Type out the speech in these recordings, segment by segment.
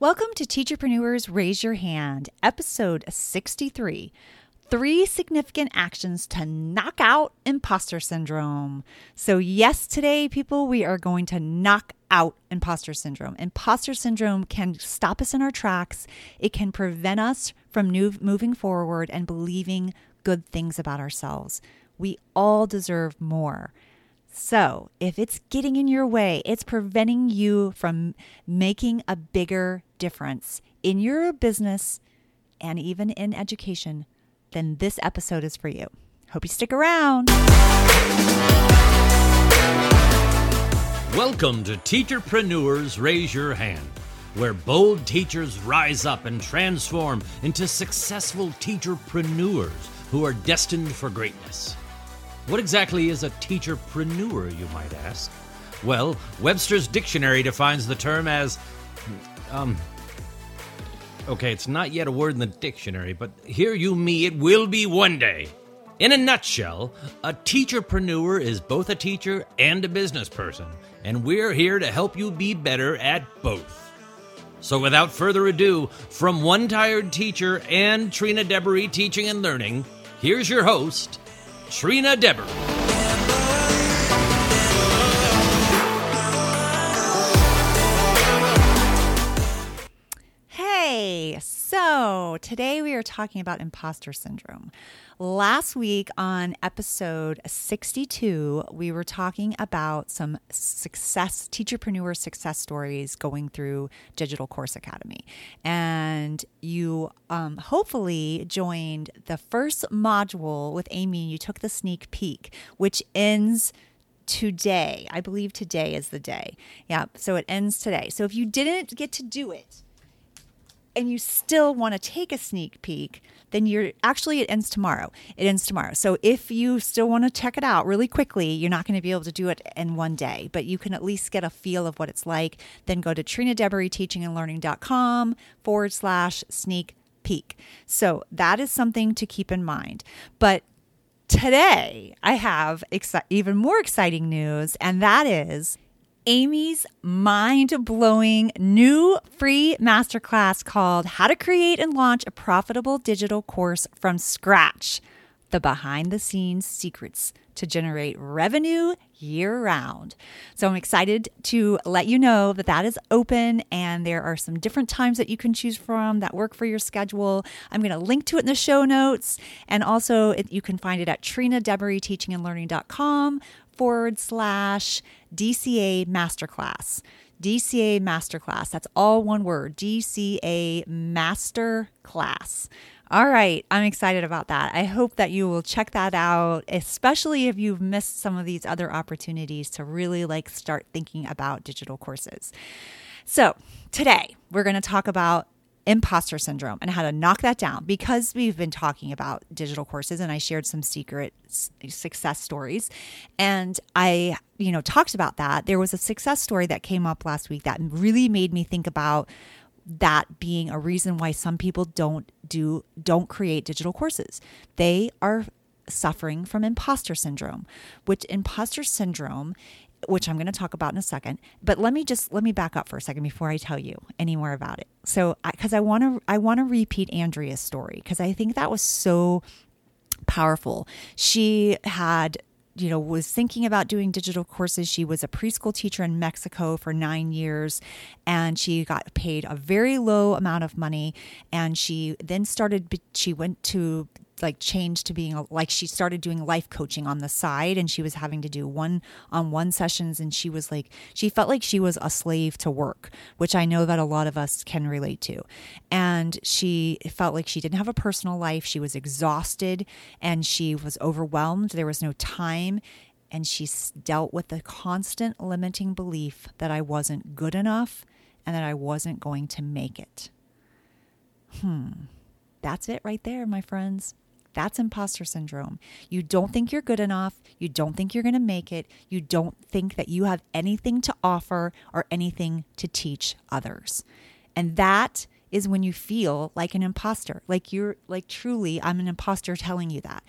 Welcome to Teacherpreneurs Raise Your Hand, episode 63 Three Significant Actions to Knock Out Imposter Syndrome. So, yes, today, people, we are going to knock out imposter syndrome. Imposter syndrome can stop us in our tracks, it can prevent us from moving forward and believing good things about ourselves. We all deserve more. So, if it's getting in your way, it's preventing you from making a bigger difference in your business and even in education, then this episode is for you. Hope you stick around. Welcome to Teacherpreneurs Raise Your Hand, where bold teachers rise up and transform into successful teacherpreneurs who are destined for greatness. What exactly is a teacherpreneur, you might ask? Well, Webster's dictionary defines the term as. Um. Okay, it's not yet a word in the dictionary, but hear you me, it will be one day. In a nutshell, a teacherpreneur is both a teacher and a business person, and we're here to help you be better at both. So, without further ado, from one tired teacher and Trina Deboree Teaching and Learning, here's your host, Trina Deboree. Today we are talking about imposter syndrome. Last week on episode 62, we were talking about some success, teacherpreneur success stories going through Digital Course Academy. And you um, hopefully joined the first module with Amy. And you took the sneak peek, which ends today. I believe today is the day. Yeah, so it ends today. So if you didn't get to do it, and you still want to take a sneak peek, then you're actually it ends tomorrow. It ends tomorrow. So if you still want to check it out really quickly, you're not going to be able to do it in one day, but you can at least get a feel of what it's like. Then go to trinadeboreeteachingandlearning.com forward slash sneak peek. So that is something to keep in mind. But today I have even more exciting news, and that is Amy's mind blowing new free masterclass called How to Create and Launch a Profitable Digital Course from Scratch The Behind the Scenes Secrets to Generate Revenue Year Round. So I'm excited to let you know that that is open and there are some different times that you can choose from that work for your schedule. I'm going to link to it in the show notes and also it, you can find it at trinadeboreeteachingandlearning.com forward slash DCA Masterclass. DCA Masterclass. That's all one word. DCA Masterclass. All right, I'm excited about that. I hope that you will check that out, especially if you've missed some of these other opportunities to really like start thinking about digital courses. So, today we're going to talk about imposter syndrome and how to knock that down because we've been talking about digital courses and I shared some secret success stories. And I you know talked about that. There was a success story that came up last week that really made me think about that being a reason why some people don't do don't create digital courses. They are suffering from imposter syndrome which imposter syndrome which I'm going to talk about in a second. But let me just let me back up for a second before I tell you any more about it. So, because I want to I want to repeat Andrea's story because I think that was so powerful. She had you know was thinking about doing digital courses she was a preschool teacher in mexico for nine years and she got paid a very low amount of money and she then started she went to like changed to being like she started doing life coaching on the side and she was having to do one on one sessions and she was like she felt like she was a slave to work which i know that a lot of us can relate to. And she felt like she didn't have a personal life. She was exhausted and she was overwhelmed. There was no time and she dealt with the constant limiting belief that i wasn't good enough and that i wasn't going to make it. Hmm. That's it right there my friends that's imposter syndrome. You don't think you're good enough. You don't think you're going to make it. You don't think that you have anything to offer or anything to teach others. And that is when you feel like an imposter, like you're like truly, I'm an imposter telling you that.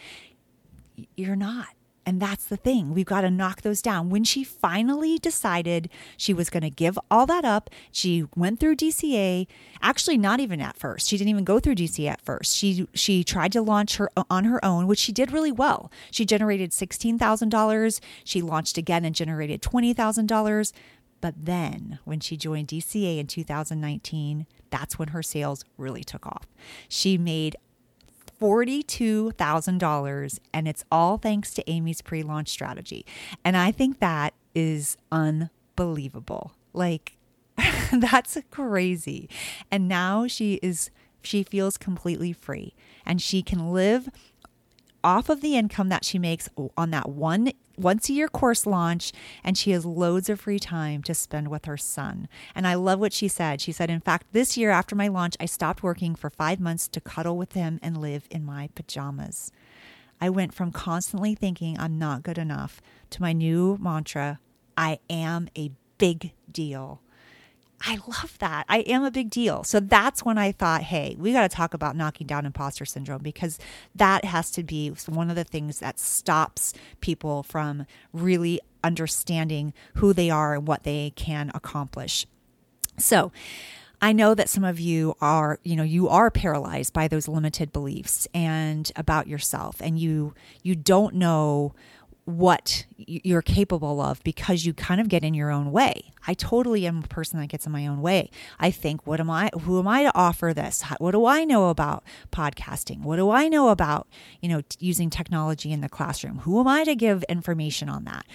You're not. And that's the thing. We've got to knock those down. When she finally decided she was going to give all that up, she went through DCA. Actually, not even at first. She didn't even go through DCA at first. She she tried to launch her on her own, which she did really well. She generated $16,000. She launched again and generated $20,000. But then when she joined DCA in 2019, that's when her sales really took off. She made $42,000 and it's all thanks to Amy's pre-launch strategy. And I think that is unbelievable. Like that's crazy. And now she is she feels completely free and she can live off of the income that she makes on that one once a year course launch and she has loads of free time to spend with her son. And I love what she said. She said, In fact, this year after my launch, I stopped working for five months to cuddle with him and live in my pajamas. I went from constantly thinking I'm not good enough to my new mantra I am a big deal. I love that. I am a big deal. So that's when I thought, hey, we got to talk about knocking down imposter syndrome because that has to be one of the things that stops people from really understanding who they are and what they can accomplish. So, I know that some of you are, you know, you are paralyzed by those limited beliefs and about yourself and you you don't know what you're capable of because you kind of get in your own way. I totally am a person that gets in my own way. I think, what am I, who am I to offer this? What do I know about podcasting? What do I know about, you know, using technology in the classroom? Who am I to give information on that?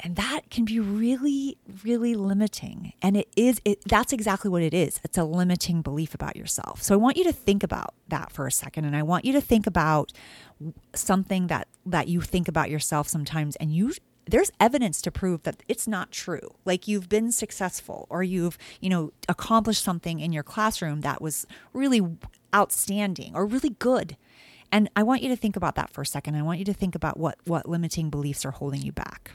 And that can be really really limiting. And it is it, that's exactly what it is. It's a limiting belief about yourself. So i want you to think about that for a second. And i want you to think about something that that you think about yourself sometimes. And you there's evidence to prove that it's not true. Like you've been successful or you've you know accomplished something in your classroom that was really outstanding or really good. And i want you to think about that for a second. I want you to think about what what limiting beliefs are holding you back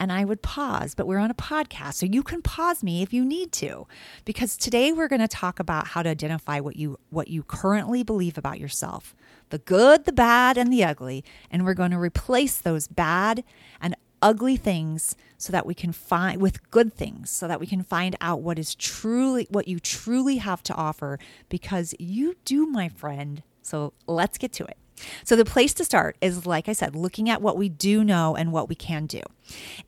and I would pause, but we're on a podcast, so you can pause me if you need to. Because today we're going to talk about how to identify what you what you currently believe about yourself. The good, the bad, and the ugly, and we're going to replace those bad and ugly things so that we can find with good things so that we can find out what is truly what you truly have to offer because you do my friend so let's get to it so, the place to start is, like I said, looking at what we do know and what we can do.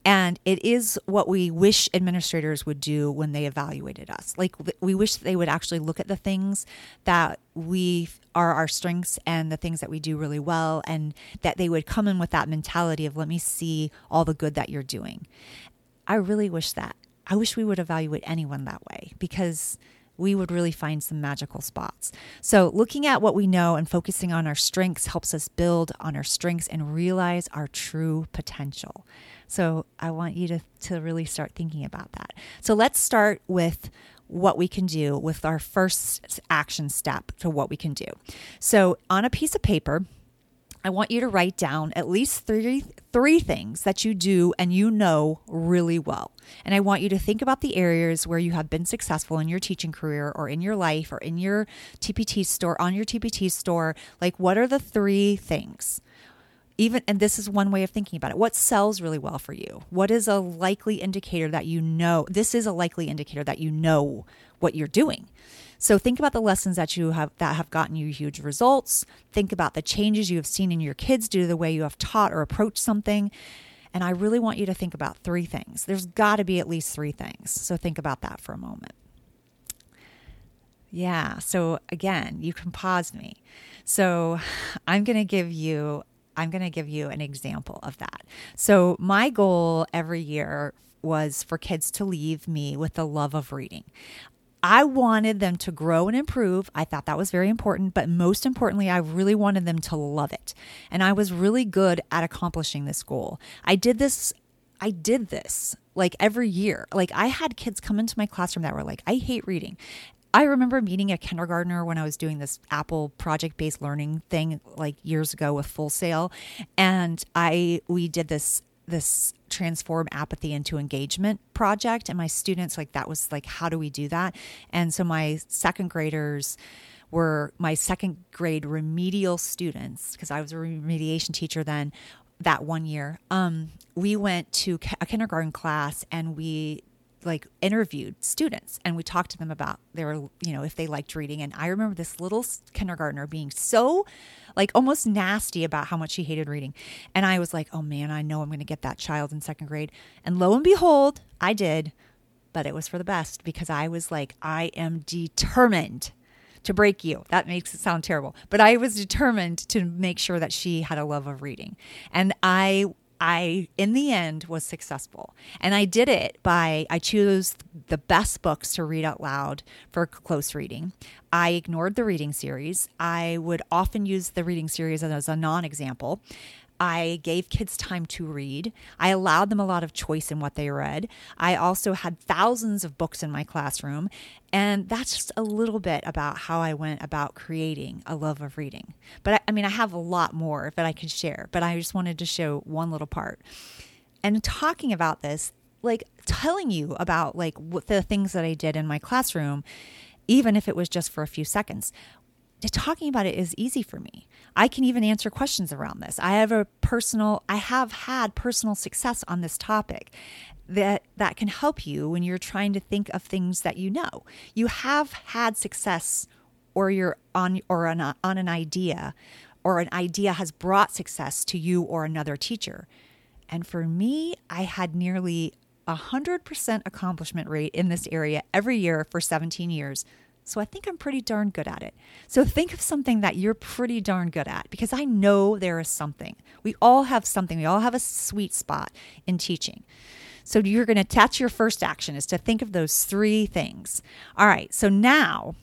And it is what we wish administrators would do when they evaluated us. Like, we wish they would actually look at the things that we are our strengths and the things that we do really well, and that they would come in with that mentality of, let me see all the good that you're doing. I really wish that. I wish we would evaluate anyone that way because we would really find some magical spots. So, looking at what we know and focusing on our strengths helps us build on our strengths and realize our true potential. So, I want you to, to really start thinking about that. So, let's start with what we can do with our first action step to what we can do. So, on a piece of paper, I want you to write down at least three three things that you do and you know really well. And I want you to think about the areas where you have been successful in your teaching career or in your life or in your TPT store on your TPT store. Like what are the three things? Even and this is one way of thinking about it. What sells really well for you? What is a likely indicator that you know? This is a likely indicator that you know what you're doing. So think about the lessons that you have that have gotten you huge results. Think about the changes you have seen in your kids due to the way you have taught or approached something. And I really want you to think about three things. There's got to be at least three things. So think about that for a moment. Yeah. So again, you can pause me. So I'm going to give you I'm going to give you an example of that. So my goal every year was for kids to leave me with the love of reading. I wanted them to grow and improve. I thought that was very important, but most importantly, I really wanted them to love it. And I was really good at accomplishing this goal. I did this I did this like every year. Like I had kids come into my classroom that were like, I hate reading. I remember meeting a kindergartner when I was doing this Apple project based learning thing like years ago with Full Sail. And I we did this this transform apathy into engagement project and my students like that was like how do we do that and so my second graders were my second grade remedial students because I was a remediation teacher then that one year. Um, we went to a kindergarten class and we like interviewed students and we talked to them about their you know if they liked reading and i remember this little kindergartner being so like almost nasty about how much she hated reading and i was like oh man i know i'm going to get that child in second grade and lo and behold i did but it was for the best because i was like i am determined to break you. That makes it sound terrible. But I was determined to make sure that she had a love of reading. And I I, in the end, was successful. And I did it by, I chose the best books to read out loud for close reading. I ignored the reading series. I would often use the reading series as a non example. I gave kids time to read. I allowed them a lot of choice in what they read. I also had thousands of books in my classroom. And that's just a little bit about how I went about creating a love of reading. But I, I mean, I have a lot more that I could share, but I just wanted to show one little part. And talking about this, like telling you about like what the things that I did in my classroom, even if it was just for a few seconds, talking about it is easy for me. I can even answer questions around this. I have a personal I have had personal success on this topic that that can help you when you're trying to think of things that you know. You have had success or you're on or on, a, on an idea or an idea has brought success to you or another teacher. And for me, I had nearly a 100% accomplishment rate in this area every year for 17 years so I think I'm pretty darn good at it. So think of something that you're pretty darn good at because I know there is something. We all have something, we all have a sweet spot in teaching. So you're going to attach your first action is to think of those three things. All right. So now,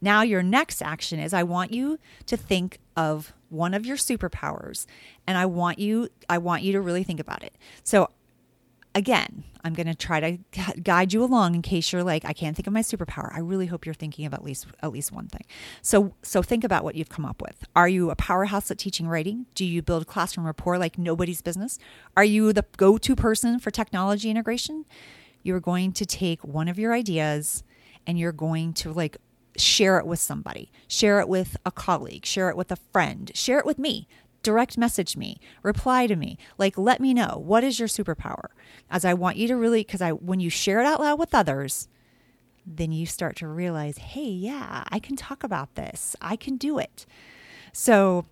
now your next action is I want you to think of one of your superpowers and I want you I want you to really think about it. So again, I'm going to try to guide you along in case you're like I can't think of my superpower. I really hope you're thinking of at least at least one thing. So so think about what you've come up with. Are you a powerhouse at teaching writing? Do you build classroom rapport like nobody's business? Are you the go-to person for technology integration? You're going to take one of your ideas and you're going to like share it with somebody. Share it with a colleague, share it with a friend, share it with me direct message me, reply to me. Like, let me know what is your superpower. As I want you to really, because I, when you share it out loud with others, then you start to realize, hey, yeah, I can talk about this. I can do it. So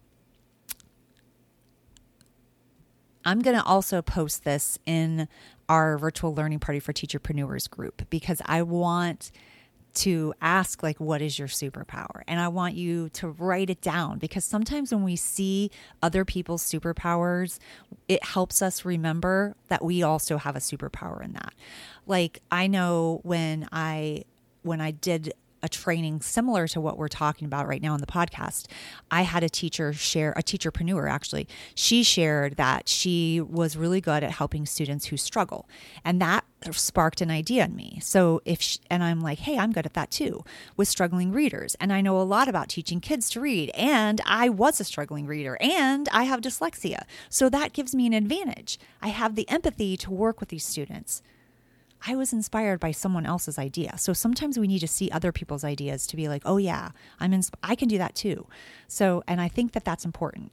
I'm going to also post this in our virtual learning party for teacherpreneurs group because I want to ask like what is your superpower and i want you to write it down because sometimes when we see other people's superpowers it helps us remember that we also have a superpower in that like i know when i when i did a training similar to what we're talking about right now in the podcast. I had a teacher share, a teacherpreneur actually. She shared that she was really good at helping students who struggle. And that sparked an idea in me. So if, she, and I'm like, hey, I'm good at that too with struggling readers. And I know a lot about teaching kids to read. And I was a struggling reader and I have dyslexia. So that gives me an advantage. I have the empathy to work with these students. I was inspired by someone else's idea. So sometimes we need to see other people's ideas to be like, oh yeah, I'm in, I can do that too. So, and I think that that's important.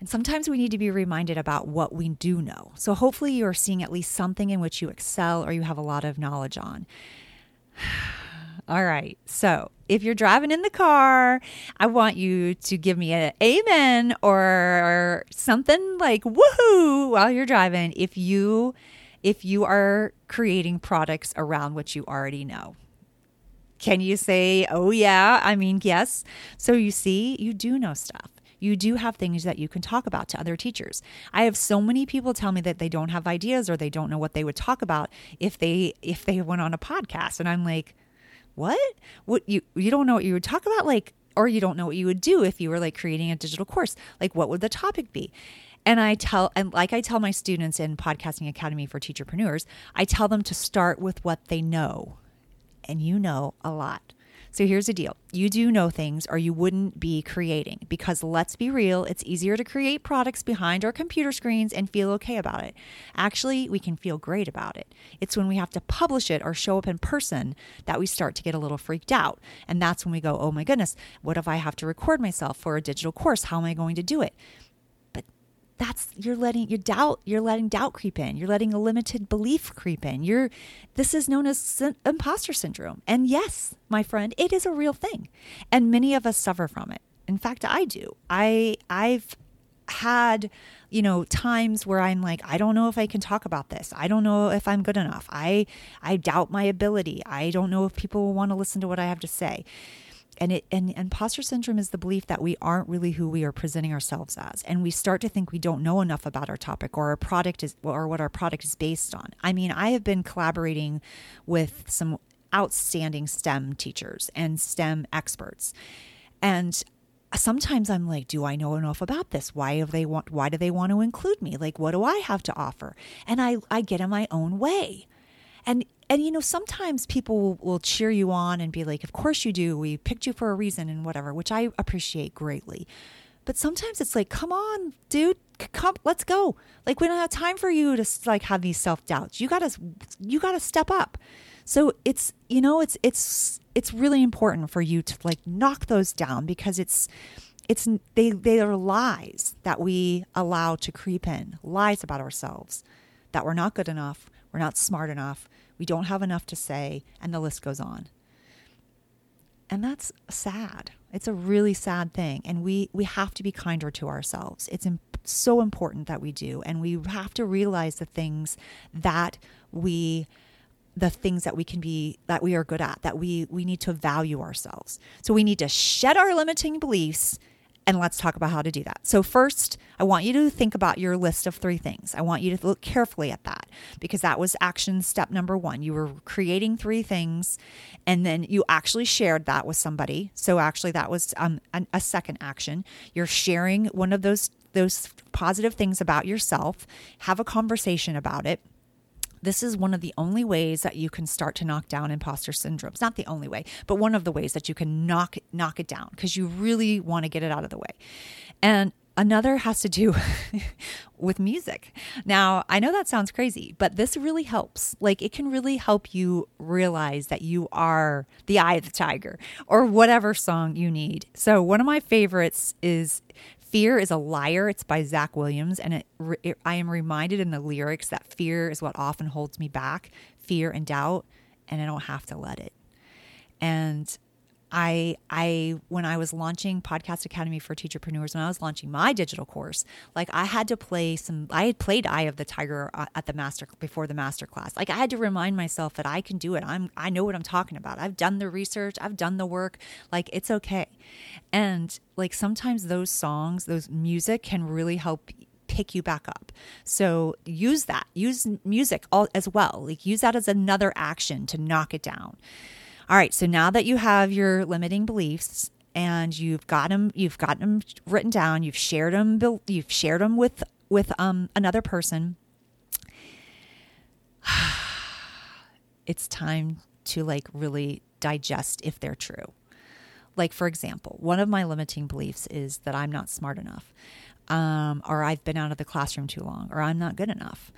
And sometimes we need to be reminded about what we do know. So hopefully you're seeing at least something in which you excel or you have a lot of knowledge on. All right. So if you're driving in the car, I want you to give me an amen or something like woohoo while you're driving if you if you are creating products around what you already know. Can you say, oh, yeah? I mean, yes. So you see, you do know stuff. You do have things that you can talk about to other teachers. I have so many people tell me that they don't have ideas or they don't know what they would talk about if they if they went on a podcast and I'm like, "What? What you you don't know what you would talk about like or you don't know what you would do if you were like creating a digital course. Like what would the topic be?" And I tell, and like I tell my students in Podcasting Academy for Teacherpreneurs, I tell them to start with what they know. And you know a lot. So here's the deal you do know things or you wouldn't be creating because let's be real, it's easier to create products behind our computer screens and feel okay about it. Actually, we can feel great about it. It's when we have to publish it or show up in person that we start to get a little freaked out. And that's when we go, oh my goodness, what if I have to record myself for a digital course? How am I going to do it? You're letting your doubt you're letting doubt creep in. You're letting a limited belief creep in. You're this is known as imposter syndrome. And yes my friend it is a real thing. And many of us suffer from it. In fact i do. I i've had you know times where i'm like i don't know if i can talk about this. I don't know if i'm good enough. I i doubt my ability. I don't know if people will want to listen to what i have to say and it and imposter syndrome is the belief that we aren't really who we are presenting ourselves as. And we start to think we don't know enough about our topic or our product is or what our product is based on. I mean i have been collaborating with some outstanding stem teachers and stem experts. And sometimes i'm like do i know enough about this? Why have they want why do they want to include me? Like what do i have to offer? And i i get in my own way. And and you know sometimes people will, cheer you on and be like of course you do. We picked you for a reason and whatever which i appreciate greatly. But sometimes it's like come on dude. Come let's go. Like we don't have time for you to like have these self-doubts. You gotta you gotta step up. So it's you know it's it's it's really important for you to like knock those down because it's it's they they are lies that we allow to creep in. Lies about ourselves that we're not good enough we're not smart enough we don't have enough to say, and the list goes on. And that's sad. It's a really sad thing. And we, we have to be kinder to ourselves. It's imp- so important that we do. And we have to realize the things that we the things that we can be that we are good at that we we need to value ourselves so we need to shed our limiting beliefs and let's talk about how to do that. So, first, I want you to think about your list of three things. I want you to look carefully at that because that was action step number one. You were creating three things and then you actually shared that with somebody. So, actually, that was um, a second action. You're sharing one of those those positive things about yourself, have a conversation about it this is one of the only ways that you can start to knock down imposter syndrome. It's not the only way, but one of the ways that you can knock knock it down because you really want to get it out of the way. And another has to do with music. Now, I know that sounds crazy, but this really helps. Like it can really help you realize that you are the eye of the tiger or whatever song you need. So, one of my favorites is Fear is a Liar. It's by Zach Williams. And it, it, I am reminded in the lyrics that fear is what often holds me back fear and doubt, and I don't have to let it. And I I when I was launching Podcast Academy for Teacherpreneurs, when I was launching my digital course, like I had to play some. I had played Eye of the Tiger uh, at the master before the master class. Like I had to remind myself that I can do it. I'm I know what I'm talking about. I've done the research. I've done the work. Like it's okay. And like sometimes those songs, those music can really help pick you back up. So use that. Use music all, as well. Like use that as another action to knock it down. All right, so now that you have your limiting beliefs and you've got them, you've got them written down, you've shared them, you've shared them with with um, another person. it's time to like really digest if they're true. Like for example, one of my limiting beliefs is that I'm not smart enough, um, or I've been out of the classroom too long, or I'm not good enough.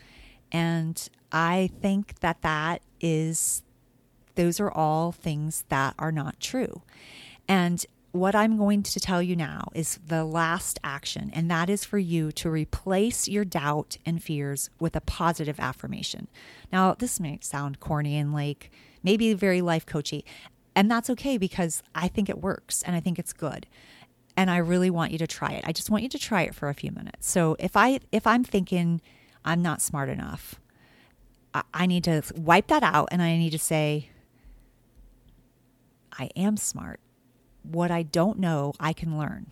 And I think that that is those are all things that are not true. And what I'm going to tell you now is the last action, and that is for you to replace your doubt and fears with a positive affirmation. Now, this may sound corny and like maybe very life coachy, and that's okay because I think it works and I think it's good. And I really want you to try it. I just want you to try it for a few minutes. So if I if I'm thinking I'm not smart enough, I need to wipe that out and I need to say, I am smart. What I don't know, I can learn.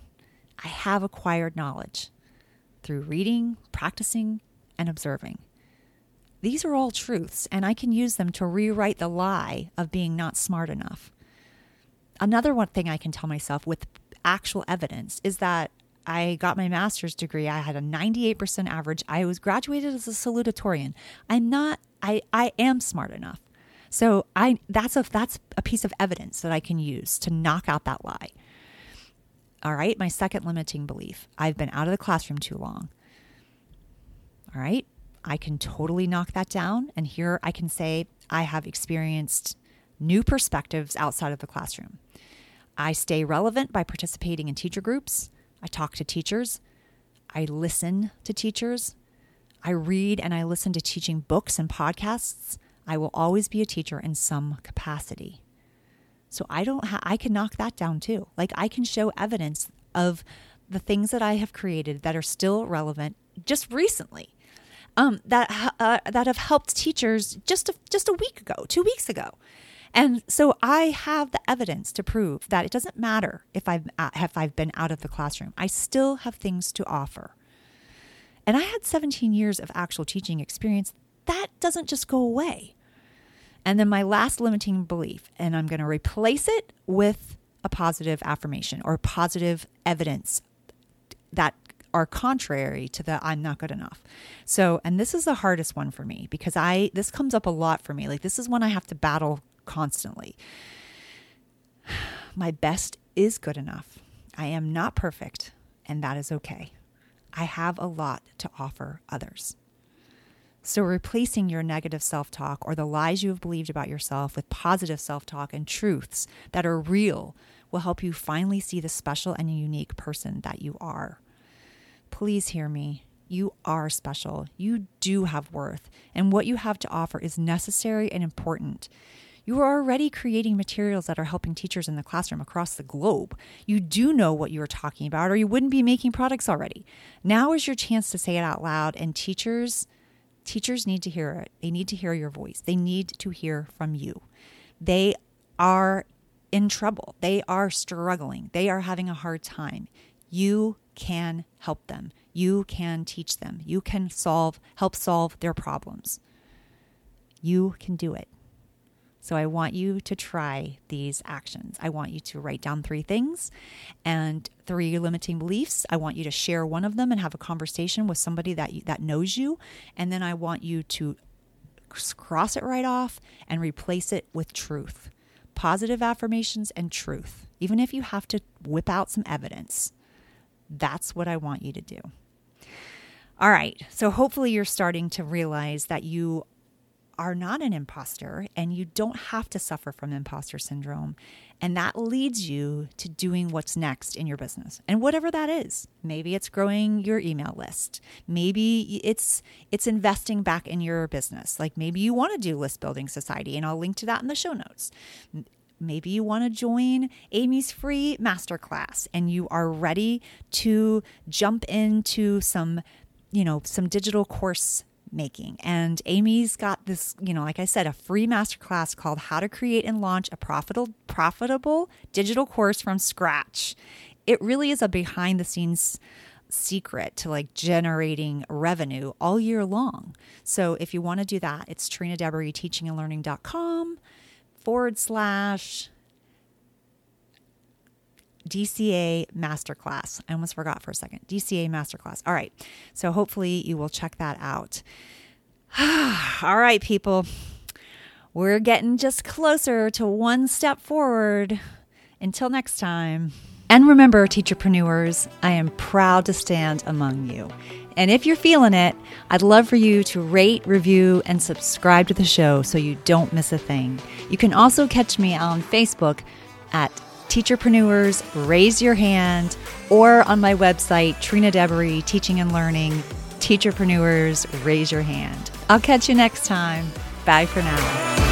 I have acquired knowledge through reading, practicing, and observing. These are all truths, and I can use them to rewrite the lie of being not smart enough. Another one thing I can tell myself with actual evidence is that I got my master's degree. I had a 98% average. I was graduated as a salutatorian. I'm not, I, I am smart enough. So I that's a that's a piece of evidence that I can use to knock out that lie. All right, my second limiting belief. I've been out of the classroom too long. All right, I can totally knock that down and here I can say I have experienced new perspectives outside of the classroom. I stay relevant by participating in teacher groups. I talk to teachers. I listen to teachers. I read and I listen to teaching books and podcasts. I will always be a teacher in some capacity. So I don't ha- I can knock that down too. Like I can show evidence of the things that I have created that are still relevant just recently. Um, that uh, that have helped teachers just a, just a week ago, two weeks ago, and so I have the evidence to prove that it doesn't matter if I've uh, if I've been out of the classroom. I still have things to offer. And I had 17 years of actual teaching experience. That doesn't just go away. And then my last limiting belief, and I'm going to replace it with a positive affirmation or positive evidence that are contrary to the I'm not good enough. So, and this is the hardest one for me because I this comes up a lot for me. Like this is one I have to battle constantly. My best is good enough. I am not perfect, and that is okay. I have a lot to offer others. So, replacing your negative self talk or the lies you have believed about yourself with positive self talk and truths that are real will help you finally see the special and unique person that you are. Please hear me. You are special. You do have worth, and what you have to offer is necessary and important. You are already creating materials that are helping teachers in the classroom across the globe. You do know what you are talking about, or you wouldn't be making products already. Now is your chance to say it out loud, and teachers teachers need to hear it. They need to hear your voice. They need to hear from you. They are in trouble. They are struggling. They are having a hard time. You can help them. You can teach them. You can solve help solve their problems. You can do it. So I want you to try these actions. I want you to write down three things and three limiting beliefs. I want you to share one of them and have a conversation with somebody that you, that knows you, and then I want you to cross it right off and replace it with truth. Positive affirmations and truth. Even if you have to whip out some evidence. That's what I want you to do. All right. So hopefully you're starting to realize that you are not an imposter and you don't have to suffer from imposter syndrome. And that leads you to doing what's next in your business. And whatever that is. Maybe it's growing your email list. Maybe it's it's investing back in your business. Like maybe you want to do list building society and I'll link to that in the show notes. Maybe you want to join Amy's free masterclass and you are ready to jump into some you know, some digital course making. And Amy's got this, you know, like I said, a free masterclass called How to Create and Launch a Profitable Profitable Digital Course from Scratch. It really is a behind the scenes secret to like generating revenue all year long. So if you want to do that, it's Trina Deboree teachingandlearning.com forward slash DCA Masterclass. I almost forgot for a second. DCA Masterclass. All right. So hopefully you will check that out. All right, people. We're getting just closer to one step forward. Until next time. And remember, teacherpreneurs, I am proud to stand among you. And if you're feeling it, I'd love for you to rate, review, and subscribe to the show so you don't miss a thing. You can also catch me on Facebook at Teacherpreneurs, raise your hand, or on my website, Trina Deboree, Teaching and Learning, Teacherpreneurs, raise your hand. I'll catch you next time. Bye for now.